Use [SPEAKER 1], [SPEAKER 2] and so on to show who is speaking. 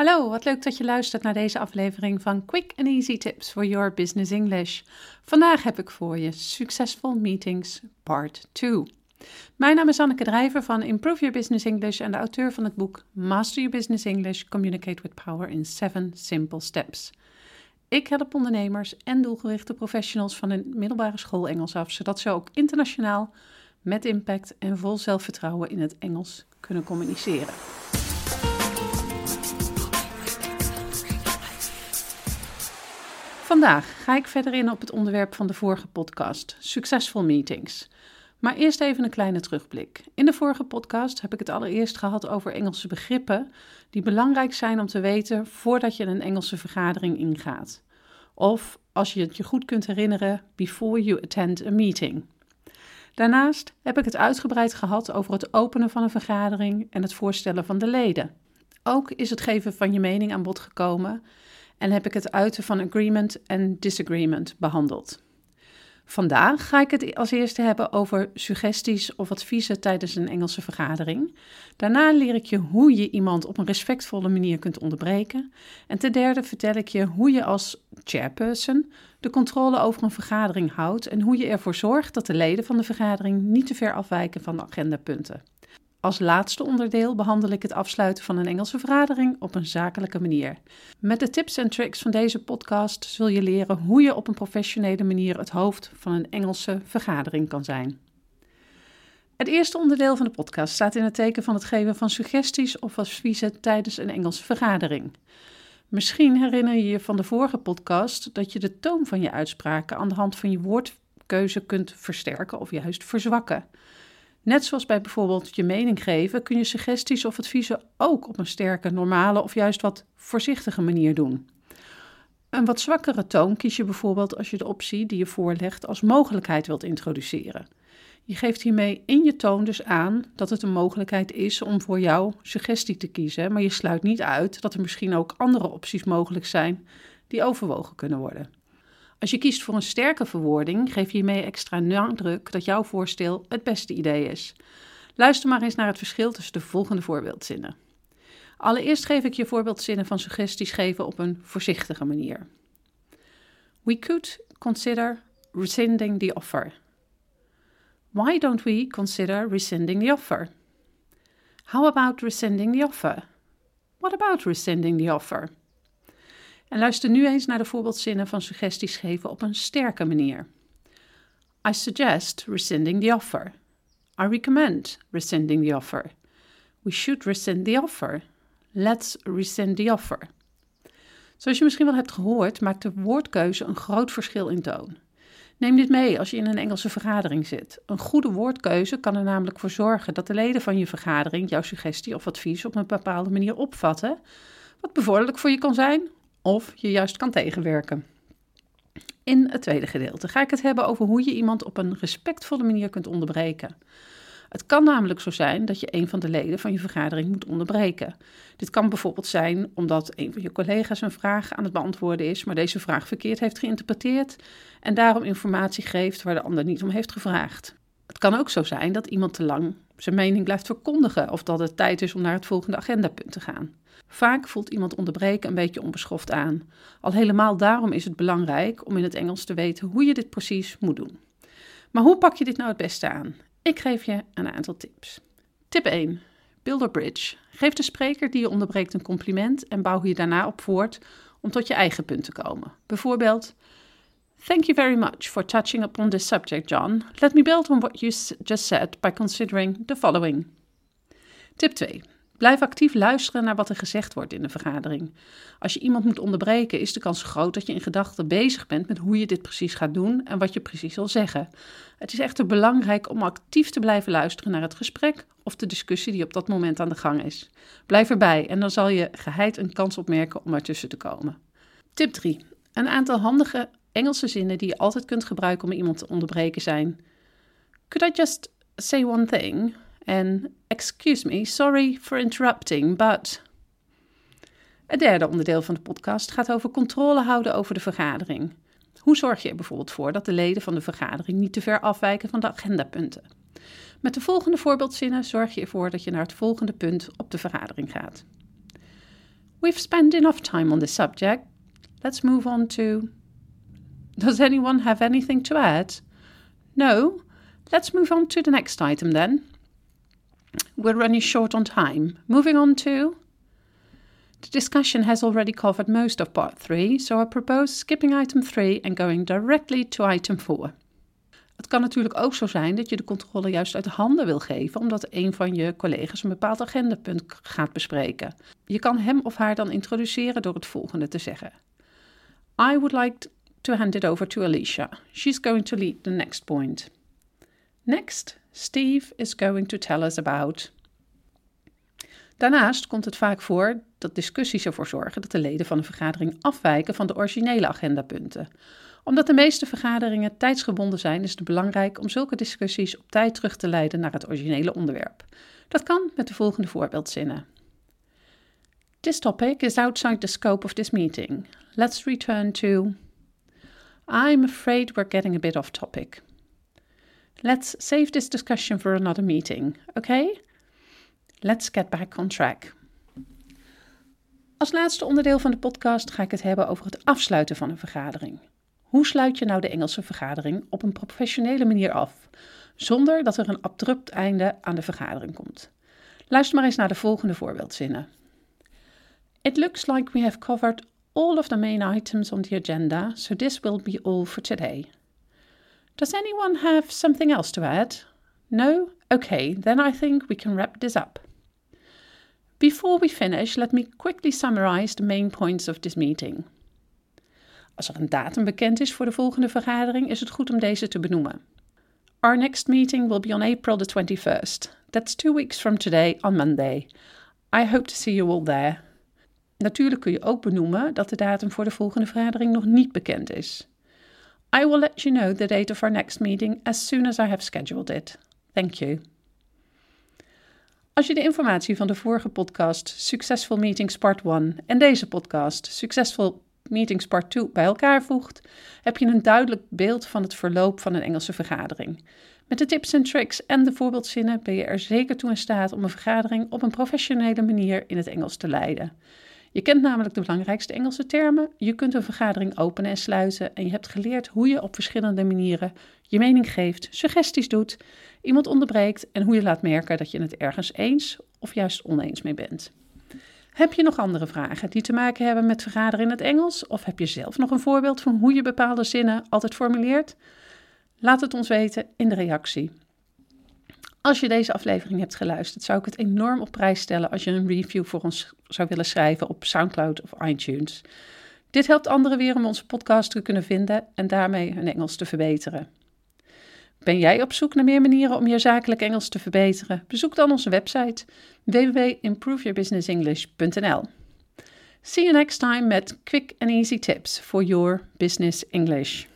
[SPEAKER 1] Hallo, wat leuk dat je luistert naar deze aflevering van Quick and Easy Tips for Your Business English. Vandaag heb ik voor je Successful Meetings Part 2. Mijn naam is Anneke Drijver van Improve Your Business English en de auteur van het boek Master Your Business English Communicate with Power in 7 Simple Steps. Ik help ondernemers en doelgerichte professionals van een middelbare school Engels af, zodat ze ook internationaal met impact en vol zelfvertrouwen in het Engels kunnen communiceren. Vandaag ga ik verder in op het onderwerp van de vorige podcast, Successful Meetings. Maar eerst even een kleine terugblik. In de vorige podcast heb ik het allereerst gehad over Engelse begrippen die belangrijk zijn om te weten voordat je een Engelse vergadering ingaat. Of als je het je goed kunt herinneren, before you attend a meeting. Daarnaast heb ik het uitgebreid gehad over het openen van een vergadering en het voorstellen van de leden. Ook is het geven van je mening aan bod gekomen en heb ik het uiten van agreement en disagreement behandeld. Vandaag ga ik het als eerste hebben over suggesties of adviezen tijdens een Engelse vergadering. Daarna leer ik je hoe je iemand op een respectvolle manier kunt onderbreken. En ten derde vertel ik je hoe je als chairperson de controle over een vergadering houdt en hoe je ervoor zorgt dat de leden van de vergadering niet te ver afwijken van de agendapunten. Als laatste onderdeel behandel ik het afsluiten van een Engelse vergadering op een zakelijke manier. Met de tips en tricks van deze podcast zul je leren hoe je op een professionele manier het hoofd van een Engelse vergadering kan zijn. Het eerste onderdeel van de podcast staat in het teken van het geven van suggesties of adviezen tijdens een Engelse vergadering. Misschien herinner je je van de vorige podcast dat je de toon van je uitspraken aan de hand van je woordkeuze kunt versterken of juist verzwakken. Net zoals bij bijvoorbeeld je mening geven, kun je suggesties of adviezen ook op een sterke, normale of juist wat voorzichtige manier doen. Een wat zwakkere toon kies je bijvoorbeeld als je de optie die je voorlegt als mogelijkheid wilt introduceren. Je geeft hiermee in je toon dus aan dat het een mogelijkheid is om voor jou suggestie te kiezen, maar je sluit niet uit dat er misschien ook andere opties mogelijk zijn die overwogen kunnen worden. Als je kiest voor een sterke verwoording, geef je hiermee extra nadruk dat jouw voorstel het beste idee is. Luister maar eens naar het verschil tussen de volgende voorbeeldzinnen. Allereerst geef ik je voorbeeldzinnen van suggesties geven op een voorzichtige manier. We could consider rescinding the offer. Why don't we consider rescinding the offer? How about rescinding the offer? What about rescinding the offer? En luister nu eens naar de voorbeeldzinnen van suggesties geven op een sterke manier. I suggest rescinding the offer. I recommend rescinding the offer. We should rescind the offer. Let's rescind the offer. Zoals je misschien wel hebt gehoord, maakt de woordkeuze een groot verschil in toon. Neem dit mee als je in een Engelse vergadering zit. Een goede woordkeuze kan er namelijk voor zorgen dat de leden van je vergadering jouw suggestie of advies op een bepaalde manier opvatten, wat bevorderlijk voor je kan zijn of je juist kan tegenwerken. In het tweede gedeelte ga ik het hebben over hoe je iemand op een respectvolle manier kunt onderbreken. Het kan namelijk zo zijn dat je een van de leden van je vergadering moet onderbreken. Dit kan bijvoorbeeld zijn omdat een van je collega's een vraag aan het beantwoorden is, maar deze vraag verkeerd heeft geïnterpreteerd en daarom informatie geeft waar de ander niet om heeft gevraagd. Het kan ook zo zijn dat iemand te lang zijn mening blijft verkondigen of dat het tijd is om naar het volgende agendapunt te gaan. Vaak voelt iemand onderbreken een beetje onbeschoft aan. Al helemaal daarom is het belangrijk om in het Engels te weten hoe je dit precies moet doen. Maar hoe pak je dit nou het beste aan? Ik geef je een aantal tips. Tip 1. Build a bridge. Geef de spreker die je onderbreekt een compliment en bouw hier daarna op voort om tot je eigen punt te komen. Bijvoorbeeld: Thank you very much for touching upon this subject, John. Let me build on what you just said by considering the following. Tip 2. Blijf actief luisteren naar wat er gezegd wordt in de vergadering. Als je iemand moet onderbreken, is de kans groot dat je in gedachten bezig bent met hoe je dit precies gaat doen en wat je precies zal zeggen. Het is echter belangrijk om actief te blijven luisteren naar het gesprek of de discussie die op dat moment aan de gang is. Blijf erbij en dan zal je geheid een kans opmerken om ertussen te komen. Tip 3. Een aantal handige Engelse zinnen die je altijd kunt gebruiken om iemand te onderbreken zijn: Could I just say one thing? En excuse me, sorry for interrupting, but. Het derde onderdeel van de podcast gaat over controle houden over de vergadering. Hoe zorg je er bijvoorbeeld voor dat de leden van de vergadering niet te ver afwijken van de agendapunten? Met de volgende voorbeeldzinnen zorg je ervoor dat je naar het volgende punt op de vergadering gaat. We've spent enough time on this subject. Let's move on to. Does anyone have anything to add? No? Let's move on to the next item then. We're running short on time. Moving on to. The discussion has already covered most of part 3, so I propose skipping item 3 and going directly to item 4. Het kan natuurlijk ook zo zijn dat je de controle juist uit handen wil geven, omdat een van je collega's een bepaald agendapunt gaat bespreken. Je kan hem of haar dan introduceren door het volgende te zeggen: I would like to hand it over to Alicia. She's going to lead the next point. Next, Steve is going to tell us about. Daarnaast komt het vaak voor dat discussies ervoor zorgen dat de leden van een vergadering afwijken van de originele agendapunten. Omdat de meeste vergaderingen tijdsgebonden zijn, is het belangrijk om zulke discussies op tijd terug te leiden naar het originele onderwerp. Dat kan met de volgende voorbeeldzinnen. This topic is outside the scope of this meeting. Let's return to. I'm afraid we're getting a bit off topic. Let's save this discussion for another meeting, okay? Let's get back on track. Als laatste onderdeel van de podcast ga ik het hebben over het afsluiten van een vergadering. Hoe sluit je nou de Engelse vergadering op een professionele manier af, zonder dat er een abrupt einde aan de vergadering komt? Luister maar eens naar de volgende voorbeeldzinnen. It looks like we have covered all of the main items on the agenda, so this will be all for today. Does anyone have something else to add? No? Okay, then I think we can wrap this up. Before we finish, let me quickly summarize the main points of this meeting. Als er een datum bekend is voor de volgende vergadering, is het goed om deze te benoemen. Our next meeting will be on April the 21st. That's two weeks from today on Monday. I hope to see you all there. Natuurlijk kun je ook benoemen dat de datum voor de volgende vergadering nog niet bekend is. I will let you know the date of our next meeting as soon as I have scheduled it. Thank you. Als je de informatie van de vorige podcast Successful Meetings Part 1 en deze podcast Successful Meetings Part 2 bij elkaar voegt, heb je een duidelijk beeld van het verloop van een Engelse vergadering. Met de tips en tricks en de voorbeeldzinnen ben je er zeker toe in staat om een vergadering op een professionele manier in het Engels te leiden. Je kent namelijk de belangrijkste Engelse termen, je kunt een vergadering openen en sluiten en je hebt geleerd hoe je op verschillende manieren je mening geeft, suggesties doet, iemand onderbreekt en hoe je laat merken dat je het ergens eens of juist oneens mee bent. Heb je nog andere vragen die te maken hebben met vergaderen in het Engels? Of heb je zelf nog een voorbeeld van hoe je bepaalde zinnen altijd formuleert? Laat het ons weten in de reactie. Als je deze aflevering hebt geluisterd, zou ik het enorm op prijs stellen als je een review voor ons zou willen schrijven op SoundCloud of iTunes. Dit helpt anderen weer om onze podcast te kunnen vinden en daarmee hun Engels te verbeteren. Ben jij op zoek naar meer manieren om je zakelijk Engels te verbeteren? Bezoek dan onze website www.improveyourbusinessenglish.nl. See you next time met quick and easy tips for your business English.